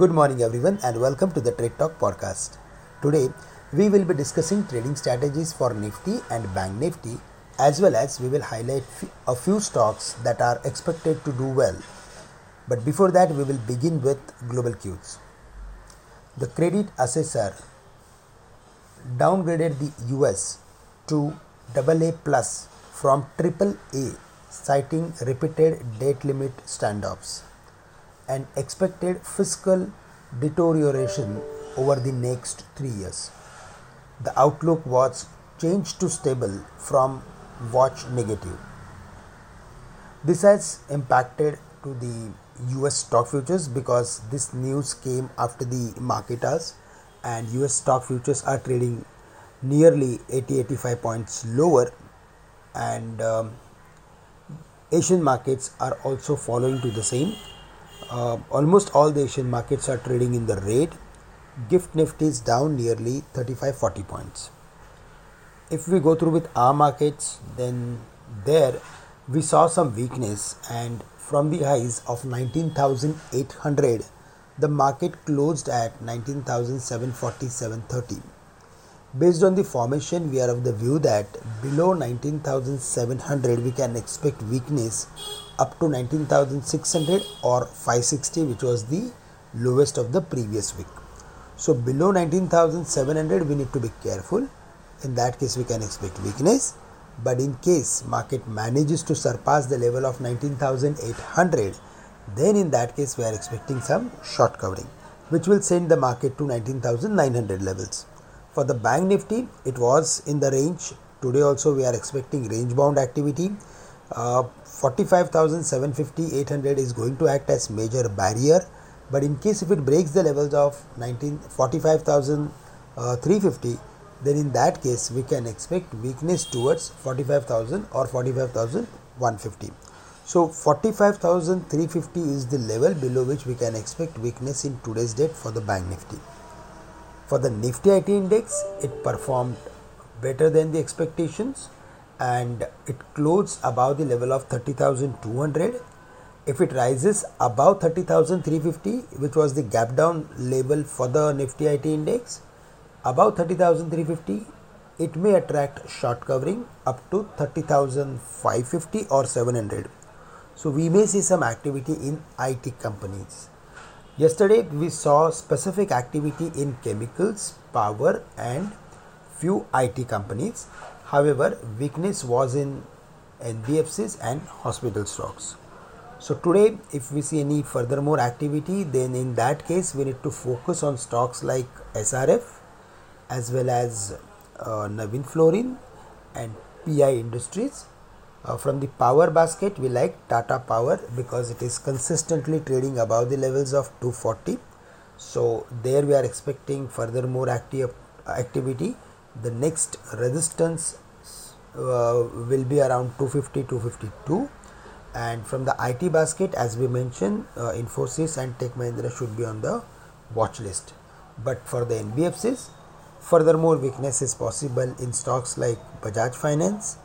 Good morning, everyone, and welcome to the Trade Talk podcast. Today, we will be discussing trading strategies for Nifty and Bank Nifty, as well as we will highlight a few stocks that are expected to do well. But before that, we will begin with global cues. The credit assessor downgraded the US to AA plus from AAA, citing repeated debt limit standoffs and expected fiscal deterioration over the next three years. The outlook was changed to stable from watch negative. This has impacted to the US stock futures because this news came after the market hours and US stock futures are trading nearly 80 85 points lower and um, Asian markets are also following to the same. Uh, almost all the Asian markets are trading in the red. Gift Nifty is down nearly 35 40 points. If we go through with our markets, then there we saw some weakness and from the highs of 19,800 the market closed at 19,747.30. Based on the formation, we are of the view that below 19,700 we can expect weakness up to 19,600 or 560, which was the lowest of the previous week. So, below 19,700 we need to be careful. In that case, we can expect weakness. But in case market manages to surpass the level of 19,800, then in that case we are expecting some short covering which will send the market to 19900 levels for the bank nifty it was in the range. Today also we are expecting range bound activity. Uh, 45750 800 is going to act as major barrier. But in case if it breaks the levels of 19 45350 then in that case we can expect weakness towards 45000 or 45150 so 45,350 is the level below which we can expect weakness in today's date for the bank nifty. For the nifty IT index, it performed better than the expectations and it closed above the level of 30,200. If it rises above 30,350, which was the gap down level for the nifty IT index, above 30,350, it may attract short covering up to 30,550 or 700 so we may see some activity in IT companies. Yesterday we saw specific activity in chemicals, power and few IT companies. However, weakness was in NBFCs and hospital stocks. So today if we see any further more activity then in that case we need to focus on stocks like SRF as well as uh, Navin Fluorine and PI Industries uh, from the power basket, we like Tata Power because it is consistently trading above the levels of 240. So there we are expecting further more active activity. The next resistance uh, will be around 250 252 and from the IT basket as we mentioned uh, Infosys and Tech Mahindra should be on the watch list but for the NBFCs furthermore weakness is possible in stocks like Bajaj Finance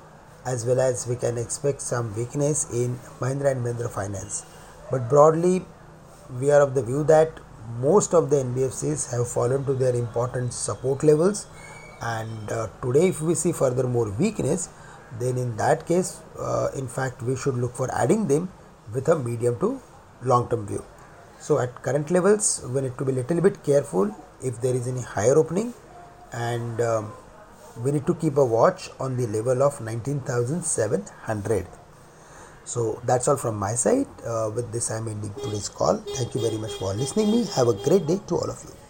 as well as we can expect some weakness in Mahindra and Mahindra Finance. But broadly, we are of the view that most of the NBFCs have fallen to their important support levels, and uh, today, if we see further more weakness, then in that case, uh, in fact, we should look for adding them with a medium to long term view. So, at current levels, we need to be little bit careful if there is any higher opening and um, we need to keep a watch on the level of 19700 so that's all from my side. Uh, with this i'm ending today's call. Thank you very much for listening me. Have a great day to all of you